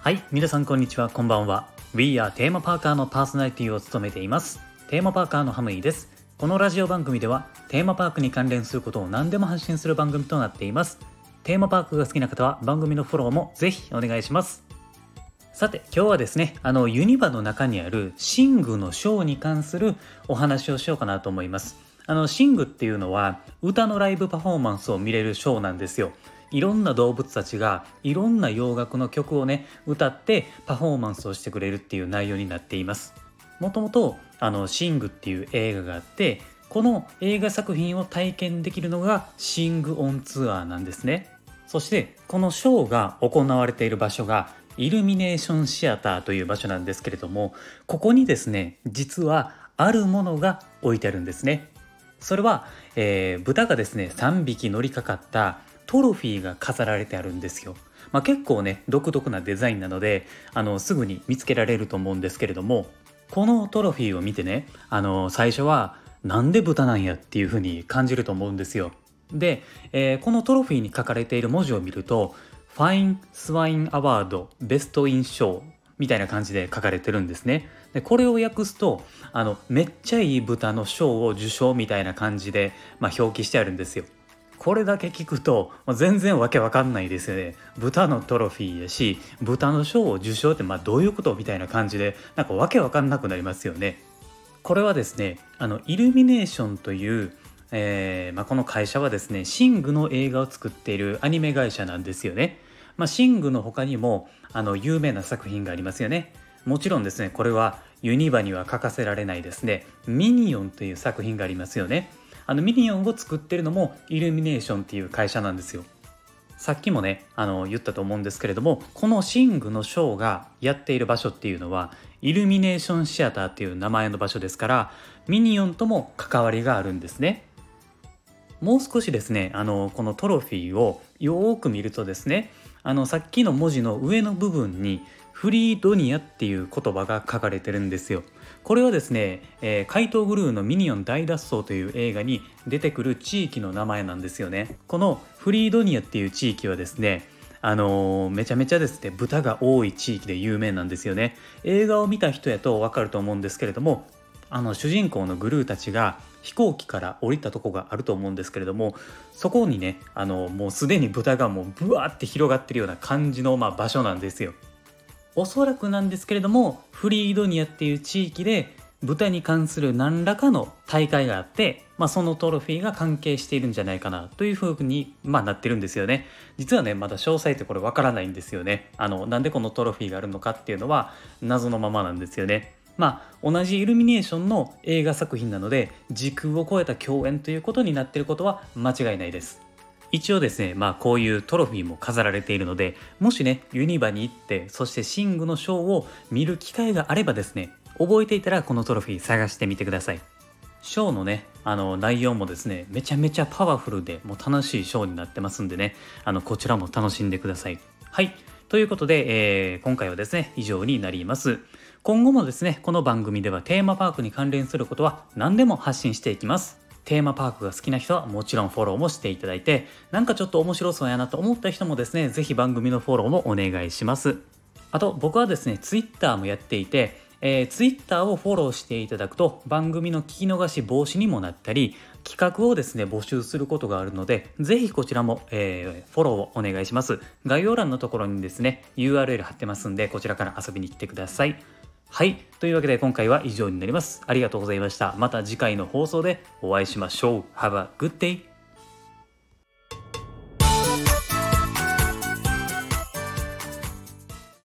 はい皆さんこんにちは。こんばんは。We are テーマパーカーのパーソナリティを務めています。テーマパーカーのハムイです。このラジオ番組ではテーマパークに関連することを何でも発信する番組となっています。テーマパークが好きな方は番組のフォローもぜひお願いします。さて今日はですねあのユニバの中にあるシングのショーに関するお話をしようかなと思います。あのシングっていうのは歌のライブパフォーマンスを見れるショーなんですよ。いろんな動物たちがいろんな洋楽の曲をね歌ってパフォーマンスをしてくれるっていう内容になっています。もともとあのシングっていう映画があってこの映画作品を体験できるのがシングオンツアーなんですね。そしてこのショーが行われている場所がイルミネーションシアターという場所なんですけれどもここにですね実はあるものが置いてあるんですね。それは、えー、豚がですね3匹乗りかかったトロフィーが飾られてあるんですよ、まあ、結構ね独特なデザインなのであのすぐに見つけられると思うんですけれどもこのトロフィーを見てねあの最初はなんで豚なんやっていう風に感じると思うんですよ。で、えー、このトロフィーに書かれている文字を見るとファインスワインアワードベストインショーみたいな感じで書かれてるんですね。でこれを訳すとあのめっちゃいい豚の賞を受賞みたいな感じで、まあ、表記してあるんですよ。これだけ聞くと、まあ、全然わけわかんないですよね。豚のトロフィーやし豚の賞を受賞ってまあどういうことみたいな感じでなんかわけわかんなくなりますよね。これはですねあのイルミネーションというえーまあ、この会社はですねシングの映画を作っているアニメ会社なんですよね。まあ、シングの他にもあの有名な作品がありますよね。もちろんですねこれはユニバには欠かせられないですねミニオンという作品がありますよね。あのミニオンを作ってるのもイルミネーションっていう会社なんですよ。さっきもねあの言ったと思うんですけれどもこのシングのショーがやっている場所っていうのはイルミネーションシアターっていう名前の場所ですからミニオンとも関わりがあるんですね。もう少しですねあのこのトロフィーをよーく見るとですねあのさっきの文字の上の部分にフリードニアっていう言葉が書かれてるんですよ。これはですね、えー、怪盗グルーのミニオン大脱走という映画に出てくる地域の名前なんですよね。このフリードニアっていう地域はですね、あのー、めちゃめちゃですね、豚が多い地域で有名なんですよね。映画を見た人やとわかると思うんですけれども、あの主人公のグルーたちが飛行機から降りたとこがあると思うんですけれどもそこにねあのもうすでに豚がもうブワーって広がってるような感じの、まあ、場所なんですよ。おそらくなんですけれどもフリードニアっていう地域で豚に関する何らかの大会があって、まあ、そのトロフィーが関係しているんじゃないかなというふうに、まあ、なってるんですよね。実はねまだ詳細ってこれわからないんですよね。あのなんでこのトロフィーがあるのかっていうのは謎のままなんですよね。まあ、同じイルミネーションの映画作品なので時空を超えた共演ということになっていることは間違いないです。一応ですねまあこういうトロフィーも飾られているのでもしねユニバに行ってそしてシングのショーを見る機会があればですね覚えていたらこのトロフィー探してみてください。ショーのねあの内容もですねめちゃめちゃパワフルでもう楽しいショーになってますんでねあのこちらも楽しんでください。はい。ということで、えー、今回はですね以上になります。今後もですねこの番組ではテーマパークに関連することは何でも発信していきます。テーマパークが好きな人はもちろんフォローもしていただいてなんかちょっと面白そうやなと思った人もですね是非番組のフォローもお願いします。あと僕はですね Twitter もやっていてえー、Twitter をフォローしていただくと番組の聞き逃し防止にもなったり企画をですね募集することがあるのでぜひこちらも、えー、フォローをお願いします概要欄のところにですね URL 貼ってますんでこちらから遊びに来てくださいはい。というわけで今回は以上になります。ありがとうございました。また次回の放送でお会いしましょう。Have a good day!